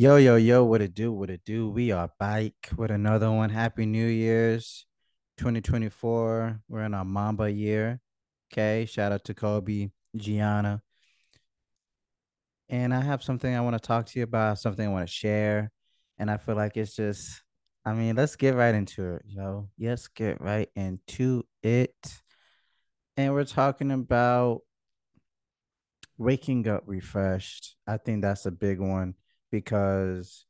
Yo, yo, yo, what it do? What it do? We are back with another one. Happy New Year's 2024. We're in our Mamba year. Okay. Shout out to Kobe, Gianna. And I have something I want to talk to you about, something I want to share. And I feel like it's just, I mean, let's get right into it, yo. Let's get right into it. And we're talking about waking up refreshed. I think that's a big one because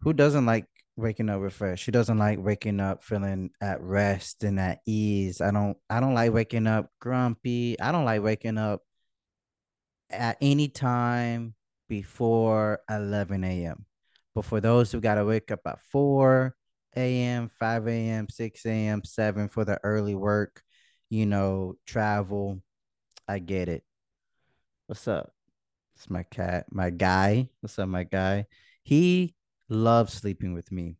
who doesn't like waking up refreshed? Who doesn't like waking up feeling at rest and at ease? I don't I don't like waking up grumpy. I don't like waking up at any time before 11 a.m. But for those who gotta wake up at 4 a.m., 5 a.m., 6 a.m., 7 for the early work, you know, travel, I get it. What's up? It's my cat, my guy. What's up, my guy? He loves sleeping with me.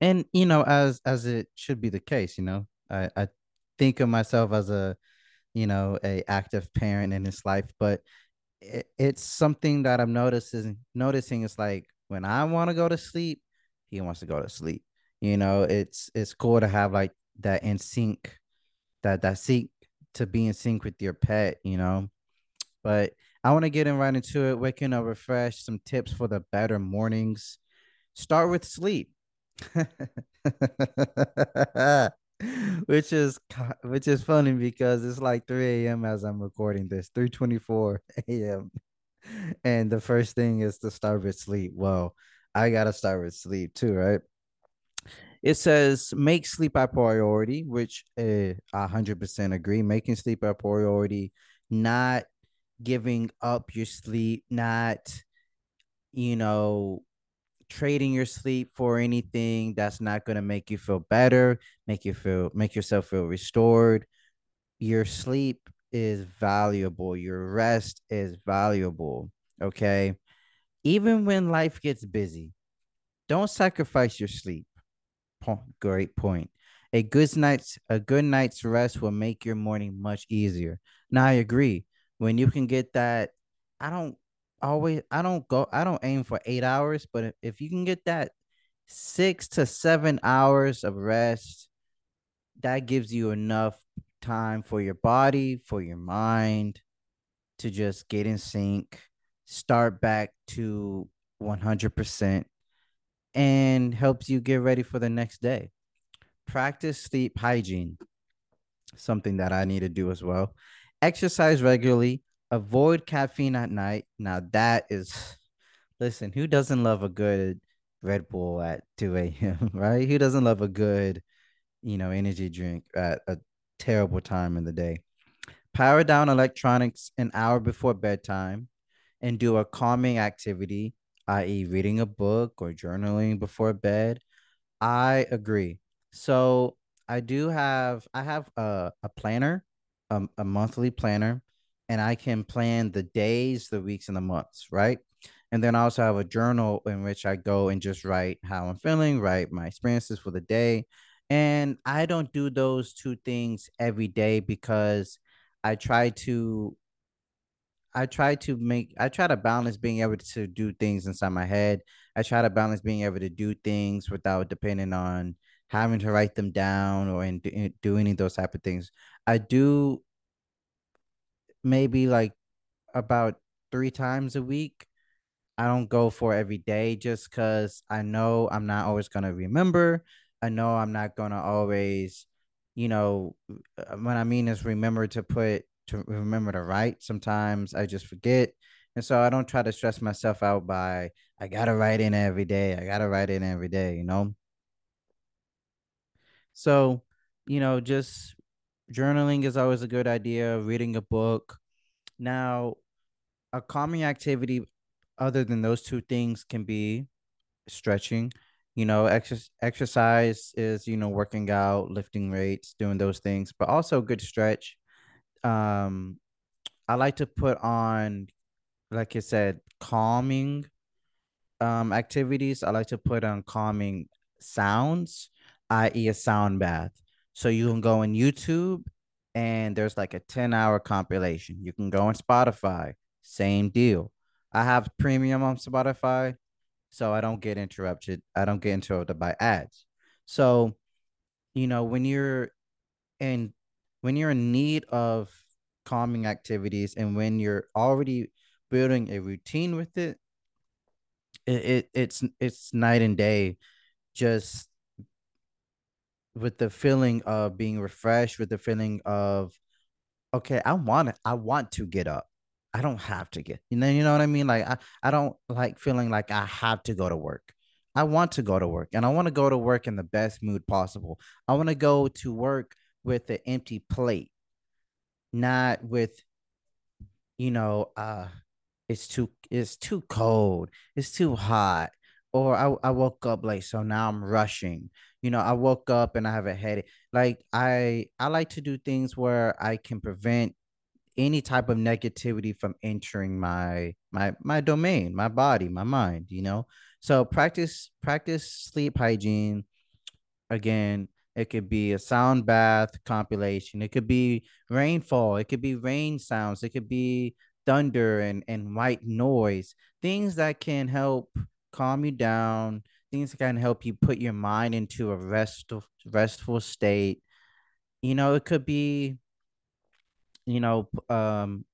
And you know, as as it should be the case, you know. I, I think of myself as a, you know, a active parent in his life, but it, it's something that I'm noticing noticing is like when I want to go to sleep, he wants to go to sleep. You know, it's it's cool to have like that in sync, that that sync to be in sync with your pet, you know. But I want to get in right into it, waking up refreshed, some tips for the better mornings. Start with sleep. which is which is funny because it's like 3 a.m. as I'm recording this, 3:24 a.m. And the first thing is to start with sleep. Well, I gotta start with sleep too, right? It says make sleep a priority, which uh, I 100% agree. Making sleep a priority, not giving up your sleep, not, you know, trading your sleep for anything that's not going to make you feel better, make you feel make yourself feel restored. Your sleep is valuable. Your rest is valuable, okay? Even when life gets busy, don't sacrifice your sleep. Great point. A good night's a good night's rest will make your morning much easier. Now I agree when you can get that i don't always i don't go i don't aim for eight hours but if you can get that six to seven hours of rest that gives you enough time for your body for your mind to just get in sync start back to 100% and helps you get ready for the next day. Practice sleep hygiene something that i need to do as well exercise regularly, avoid caffeine at night. Now that is listen, who doesn't love a good Red Bull at 2 a.m., right? Who doesn't love a good, you know, energy drink at a terrible time in the day? Power down electronics an hour before bedtime and do a calming activity, i.e., reading a book or journaling before bed. I agree. So I do have I have a, a planner a, a monthly planner and I can plan the days, the weeks, and the months, right? And then I also have a journal in which I go and just write how I'm feeling, write my experiences for the day. And I don't do those two things every day because I try to I try to make I try to balance being able to do things inside my head. I try to balance being able to do things without depending on having to write them down or in, in do any of those type of things. I do maybe like about three times a week. I don't go for every day just because I know I'm not always gonna remember. I know I'm not gonna always, you know, uh, what I mean is remember to put to remember to write. Sometimes I just forget. And so I don't try to stress myself out by I gotta write in every day. I gotta write in every day, you know. So, you know, just journaling is always a good idea, reading a book. Now, a calming activity other than those two things can be stretching. You know, ex- exercise is, you know, working out, lifting weights, doing those things, but also good stretch. Um, I like to put on, like I said, calming um activities. I like to put on calming sounds, i.e., a sound bath. So you can go on YouTube and there's like a 10 hour compilation. You can go on Spotify, same deal. I have premium on Spotify, so I don't get interrupted. I don't get interrupted by ads. So, you know, when you're in when you're in need of calming activities and when you're already building a routine with it, it, it it's it's night and day just with the feeling of being refreshed, with the feeling of okay, I want to, I want to get up. I don't have to get, you know, you know what I mean? Like I, I don't like feeling like I have to go to work. I want to go to work and I want to go to work in the best mood possible. I want to go to work with an empty plate, not with, you know, uh, it's too it's too cold, it's too hot, or I I woke up late, so now I'm rushing. You know, I woke up and I have a headache. Like I I like to do things where I can prevent any type of negativity from entering my my my domain, my body, my mind, you know. So practice practice sleep hygiene again. It could be a sound bath compilation. It could be rainfall. It could be rain sounds. It could be thunder and, and white noise. Things that can help calm you down. Things that can help you put your mind into a restful restful state. You know, it could be you know, um,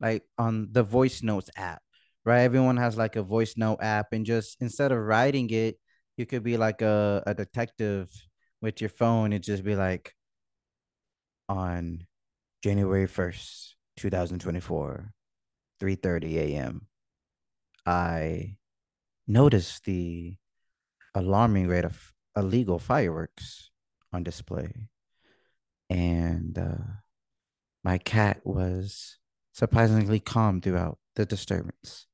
like on the voice notes app, right? Everyone has like a voice note app, and just instead of writing it, you could be like a, a detective with your phone and just be like, on January 1st, 2024, 3:30 a.m. I noticed the alarming rate of illegal fireworks on display. And uh, my cat was surprisingly calm throughout the disturbance.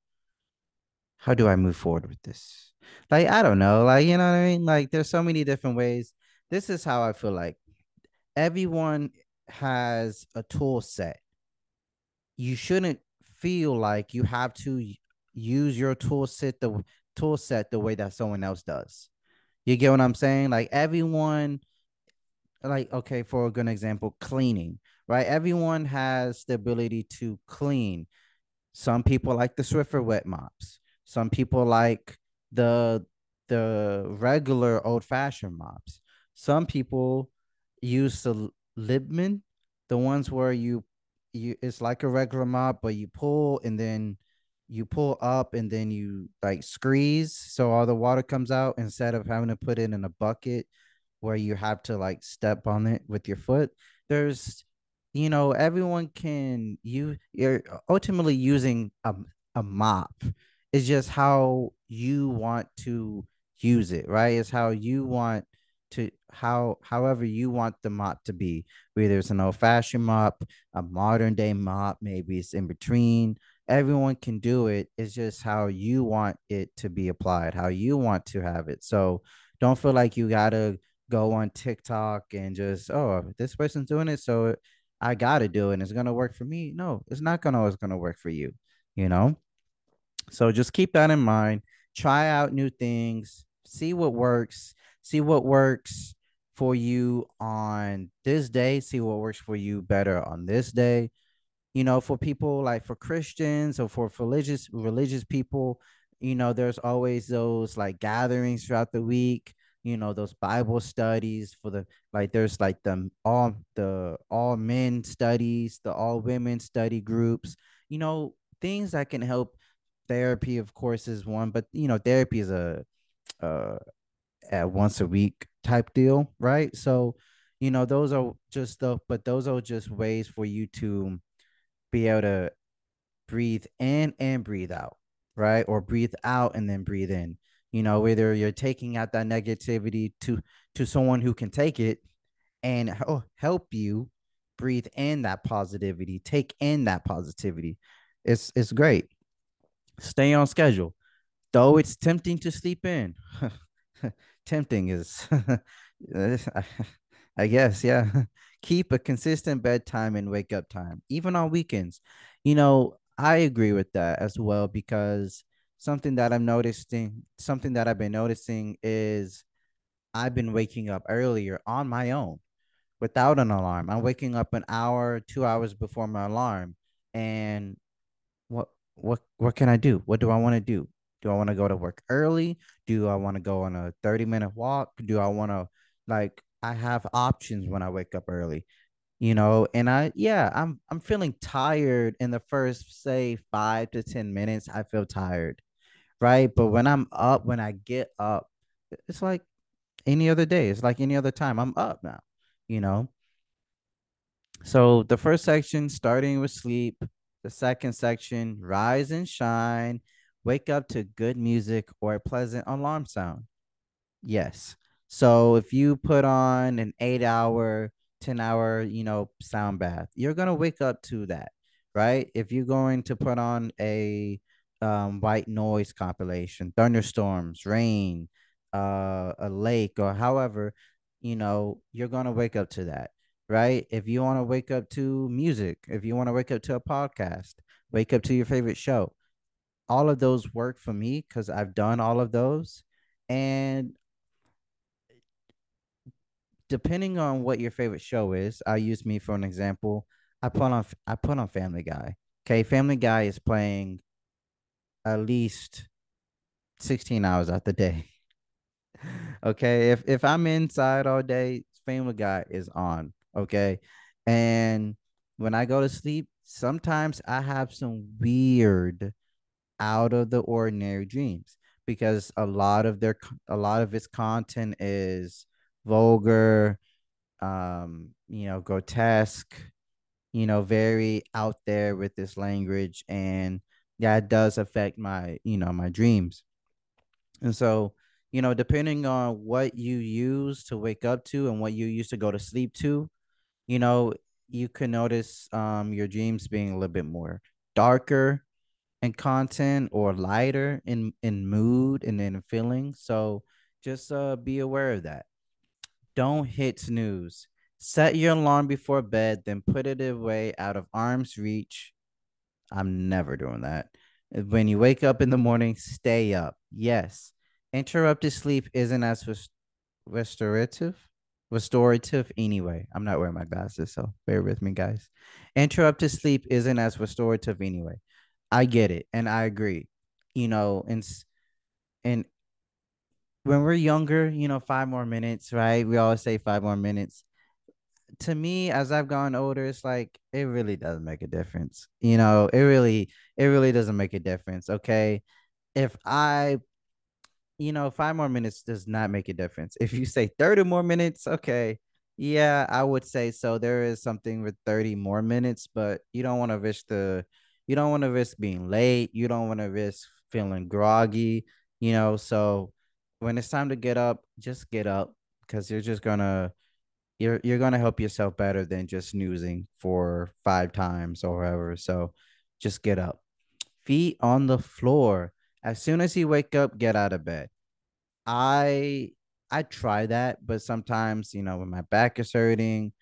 How do I move forward with this? Like, I don't know. Like, you know what I mean? Like, there's so many different ways. This is how I feel like everyone has a tool set. You shouldn't feel like you have to use your tool set the tool set the way that someone else does. You get what I'm saying? Like everyone like okay for a good example cleaning right everyone has the ability to clean some people like the swiffer wet mops some people like the the regular old fashioned mops some people use the Libman the ones where you you it's like a regular mop but you pull and then you pull up and then you like squeeze so all the water comes out instead of having to put it in a bucket where you have to like step on it with your foot. There's, you know, everyone can you you're ultimately using a a mop. It's just how you want to use it, right? It's how you want to how however you want the mop to be. Whether it's an old fashioned mop, a modern day mop, maybe it's in between. Everyone can do it. It's just how you want it to be applied, how you want to have it. So don't feel like you gotta go on TikTok and just, oh, this person's doing it, so I gotta do it and it's gonna work for me. No, it's not gonna always gonna work for you, you know? So just keep that in mind. Try out new things, see what works, see what works for you on this day, see what works for you better on this day. You know, for people like for Christians or for religious religious people, you know, there's always those like gatherings throughout the week you know those bible studies for the like there's like the all the all men studies the all women study groups you know things that can help. Therapy of course is one but you know therapy is a uh a once a week type deal right? So you know those are just the but those are just ways for you to be able to breathe in and breathe out right? Or breathe out and then breathe in. You know whether you're taking out that negativity to to someone who can take it and oh, help you breathe in that positivity take in that positivity. It's it's great. Stay on schedule. Though it's tempting to sleep in. Tempting is i guess yeah keep a consistent bedtime and wake up time even on weekends you know i agree with that as well because something that I'm noticing, something that I've been noticing is I've been waking up earlier on my own without an alarm. I'm waking up an hour, two hours before my alarm. And what what what can I do? What do I want to do? Do I want to go to work early? Do I want to go on a 30 minute walk? Do I want to like I have options when I wake up early, you know, and I yeah, I'm I'm feeling tired in the first say 5 to 10 minutes. I feel tired, right? But when I'm up, when I get up, it's like any other day. It's like any other time. I'm up now, you know. So the first section, starting with sleep. The second section, rise and shine. Wake up to good music or a pleasant alarm sound. Yes. So if you put on an eight hour, 10 hour, you know, sound bath, you're going to wake up to that, right? If you're going to put on a um, white noise compilation, thunderstorms, rain, uh, a lake, or however, you know, you're going to wake up to that, right? If you want to wake up to music, if you want to wake up to a podcast, wake up to your favorite show. All of those work for me because I've done all of those. And depending on what your favorite show is, I'll use me for an example. I put on I put on Family Guy. Okay, Family Guy is playing at least 16 hours out the day. okay, if if I'm inside all day, Family Guy is on. Okay, and when I go to sleep, sometimes I have some weird, out of the ordinary dreams because a lot of their a lot of its content is vulgar um, you know, grotesque, you know, very out there with this language. And that does affect my, you know, my dreams. And so, you know, depending on what you use to wake up to and what you use to go to sleep to, you know, you can notice um your dreams being a little bit more darker in content or lighter in in mood and in feeling. So just uh be aware of that. Don't hit snooze. Set your alarm before bed, then put it away out of arm's reach. I'm never doing that. When you wake up in the morning, stay up. Yes. Interrupted sleep isn't as rest- restorative. Restorative anyway. I'm not wearing my glasses, so bear with me, guys. Interrupted sleep isn't as restorative anyway. I get it, and I agree. You know, and and when we're younger, you know, five more minutes, right? We always say five more minutes. To me, as I've gone older, it's like it really doesn't make a difference. You know, it really, it really doesn't make a difference. Okay. If I you know, five more minutes does not make a difference. If you say 30 more minutes, okay, yeah, I would say so. There is something with 30 more minutes, but you don't want to risk the, you don't want to risk being late. You don't want to risk feeling groggy, you know. So when it's time to get up, just get up because you're just gonna, you're you're gonna help yourself better than just snoozing for five times or whatever. So just get up. Feet on the floor. As soon as you wake up, get out of bed. I I try that, but sometimes, you know, when my back is hurting,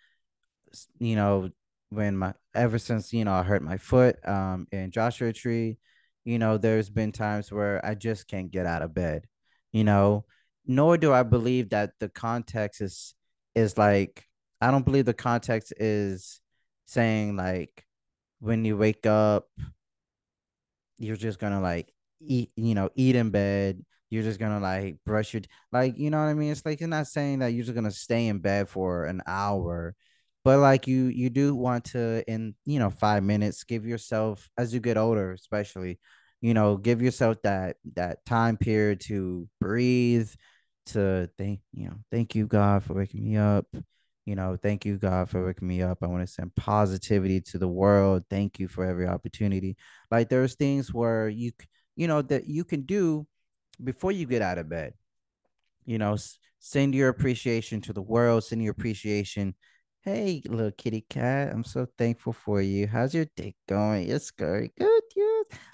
you know, when my ever since, you know, I hurt my foot um in Joshua Tree, you know, there's been times where I just can't get out of bed, you know, nor do I believe that the context is is like I don't believe the context is saying like when you wake up you're just gonna like eat, you know, eat in bed. You're just gonna like brush your like, you know what I mean? It's like you're not saying that you're just gonna stay in bed for an hour, but like you you do want to in you know five minutes give yourself as you get older, especially, you know, give yourself that that time period to breathe, to thank you know thank you God for waking me up. You know, thank you, God, for waking me up. I want to send positivity to the world. Thank you for every opportunity. Like there's things where you, you know, that you can do before you get out of bed. You know, send your appreciation to the world. Send your appreciation. Hey, little kitty cat, I'm so thankful for you. How's your day going? It's going good. Yes.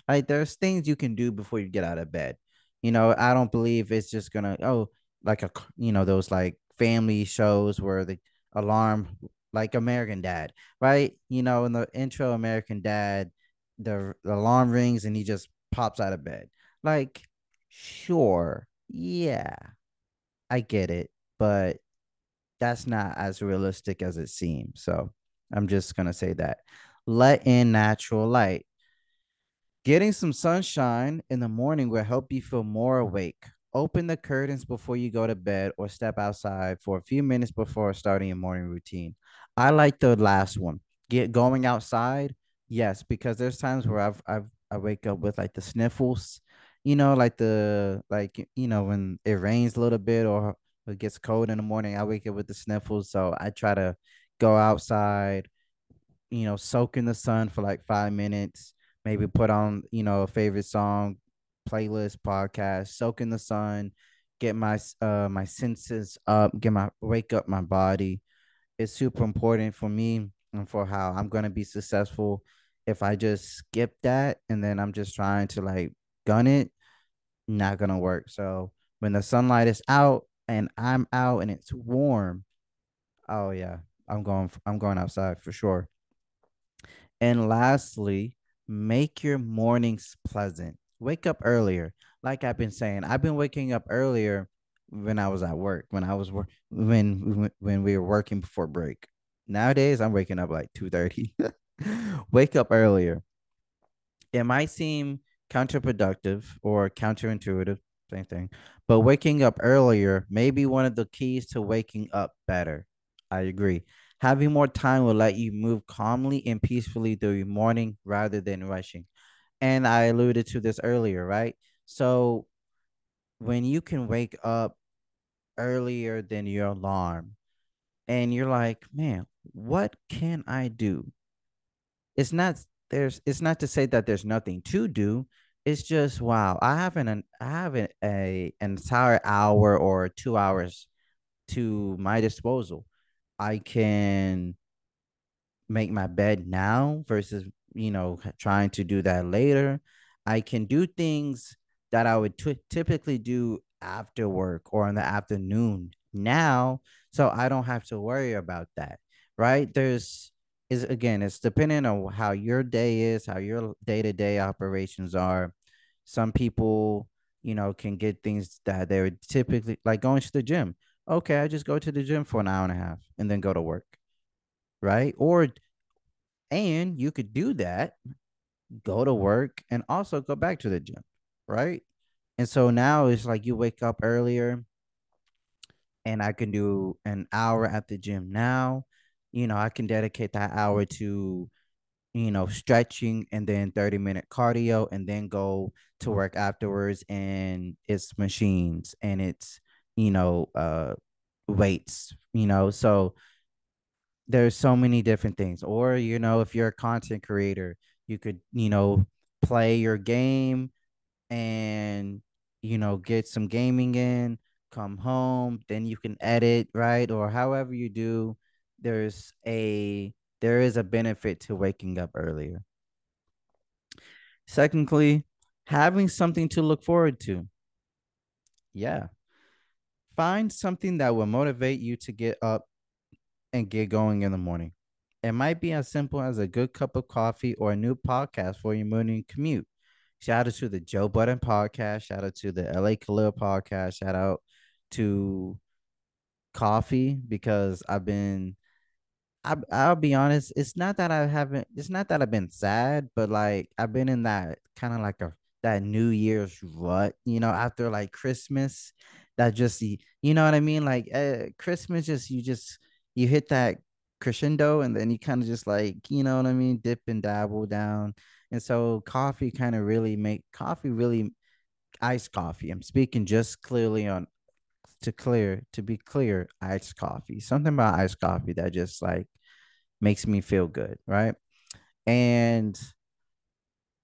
Like there's things you can do before you get out of bed. You know, I don't believe it's just gonna oh like a you know those like family shows where the alarm like American Dad, right? You know, in the intro American Dad, the, the alarm rings and he just pops out of bed. Like, sure, yeah, I get it, but that's not as realistic as it seems. So I'm just gonna say that. Let in natural light. Getting some sunshine in the morning will help you feel more awake. Open the curtains before you go to bed or step outside for a few minutes before starting your morning routine. I like the last one. Get going outside. Yes, because there's times where I've I've I wake up with like the sniffles, you know, like the like you know when it rains a little bit or it gets cold in the morning, I wake up with the sniffles, so I try to go outside you know, soak in the sun for like five minutes, maybe put on, you know, a favorite song, playlist, podcast, soak in the sun, get my uh my senses up, get my wake up my body. It's super important for me and for how I'm gonna be successful. If I just skip that and then I'm just trying to like gun it, not gonna work. So when the sunlight is out and I'm out and it's warm, oh yeah, I'm going I'm going outside for sure. And lastly, make your mornings pleasant. Wake up earlier. Like I've been saying, I've been waking up earlier when I was at work, when I was work when when we were working before break. Nowadays, I'm waking up like 2:30. Wake up earlier. It might seem counterproductive or counterintuitive, same thing, but waking up earlier may be one of the keys to waking up better. I agree. Having more time will let you move calmly and peacefully through your morning rather than rushing. And I alluded to this earlier, right? So when you can wake up earlier than your alarm and you're like, man, what can I do? It's not there's it's not to say that there's nothing to do. It's just wow, I have an I have a an entire hour or two hours to my disposal. I can make my bed now versus you know trying to do that later. I can do things that i would t- typically do after work or in the afternoon now so i don't have to worry about that right? There's is again it's depending on how your day is how your day-to-day operations are. Some people you know can get things that they would typically like going to the gym okay i just go to the gym for an hour and a half and then go to work right or and you could do that, go to work, and also go back to the gym, right? And so now it's like you wake up earlier and I can do an hour at the gym now. You know, I can dedicate that hour to, you know, stretching and then 30 minute cardio and then go to work afterwards. And it's machines and it's, you know, uh, weights, you know. So there's so many different things. Or, you know, if you're a content creator, you could, you know, play your game and, you know, get some gaming in, come home, then you can edit, right? Or however you do, there's a there is a benefit to waking up earlier. Secondly, having something to look forward to. Yeah. Find something that will motivate you to get up and get going in the morning. It might be as simple as a good cup of coffee or a new podcast for your morning commute. Shout out to the Joe Budden podcast. Shout out to the LA Khalil podcast. Shout out to Coffee because I've been I I'll be honest, it's not that I haven't it's not that I've been sad, but like I've been in that kind of like a that New Year's rut, you know, after like Christmas, that just you know what I mean? Like uh, Christmas just you just you hit that crescendo and then you kind of just like, you know what I mean, dip and dabble down. And so coffee kind of really make coffee really iced coffee. I'm speaking just clearly on to clear to be clear, iced coffee. Something about iced coffee that just like makes me feel good, right? And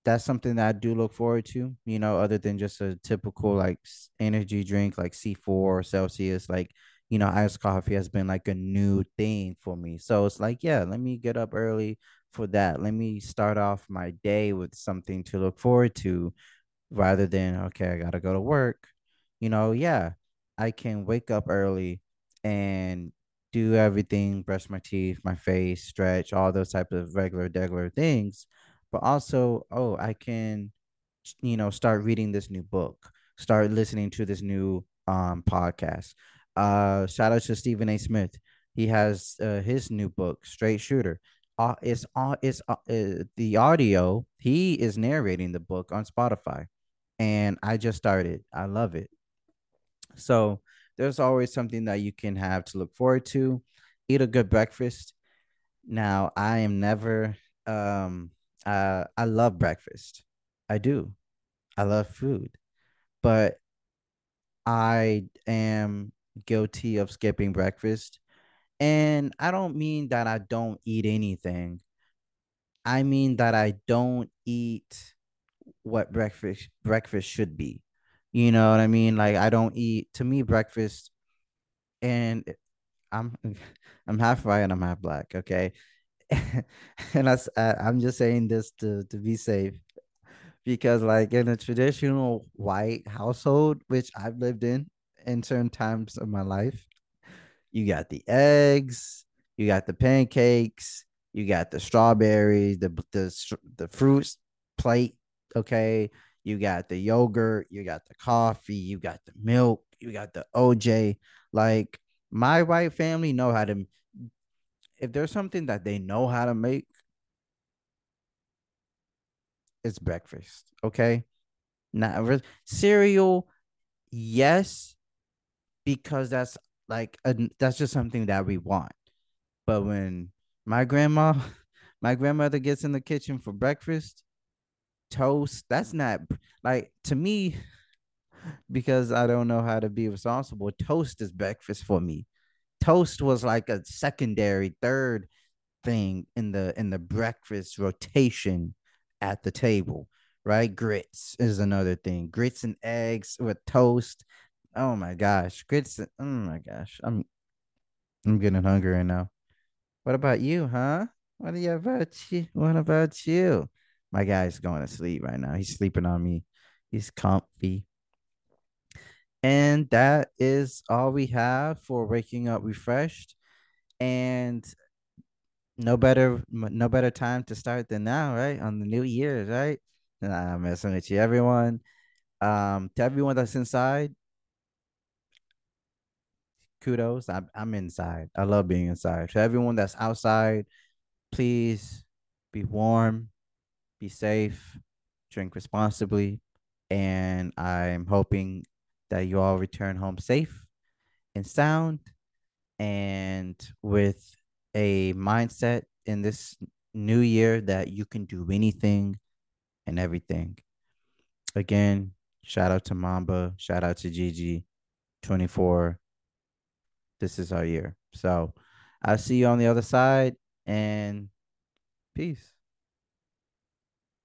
that's something that I do look forward to, you know, other than just a typical like energy drink like C4 or Celsius, like, you know, iced coffee has been like a new thing for me. So it's like, yeah, let me get up early for that. Let me start off my day with something to look forward to rather than, okay, I got to go to work. You know, yeah, I can wake up early and do everything, brush my teeth, my face, stretch, all those type of regular, regular things. But also, oh, I can, you know, start reading this new book, start listening to this new um podcast. Uh, shout out to Stephen A. Smith. He has uh, his new book, Straight Shooter. uh, it's on it's uh, uh, the audio. He is narrating the book on Spotify, and I just started. I love it. So there's always something that you can have to look forward to. Eat a good breakfast. Now I am never. Um. Uh. I love breakfast. I do. I love food, but I am guilty of skipping breakfast. And I don't mean that I don't eat anything. I mean that I don't eat what breakfast breakfast should be. You know what I mean? Like I don't eat to me breakfast and I'm I'm half white and I'm half black, okay? and I, I'm just saying this to to be safe because like in a traditional white household, which I've lived in in certain times of my life, you got the eggs, you got the pancakes, you got the strawberries, the the the fruits plate, okay? You got the yogurt, you got the coffee, you got the milk, you got the OJ. Like my white family know how to if there's something that they know how to make, it's breakfast, okay? Not cereal, yes, because that's like a, that's just something that we want. But when my grandma, my grandmother gets in the kitchen for breakfast, toast, that's not like to me because I don't know how to be responsible. Toast is breakfast for me. Toast was like a secondary, third thing in the in the breakfast rotation at the table, right? Grits is another thing. Grits and eggs with toast. Oh my gosh, grits. And, oh my gosh, I'm I'm getting hungry right now. What about you, huh? What about you? What about you? My guy's going to sleep right now. He's sleeping on me. He's comfy. And that is all we have for waking up refreshed. And no better no better time to start than now, right? On the new year's, right? I'm messing with you, everyone. Um, to everyone that's inside, kudos. I'm I'm inside. I love being inside. To everyone that's outside, please be warm, be safe, drink responsibly, and I'm hoping that you all return home safe and sound and with a mindset in this new year that you can do anything and everything. Again, shout out to Mamba, shout out to Gigi 24. This is our year. So I'll see you on the other side and peace.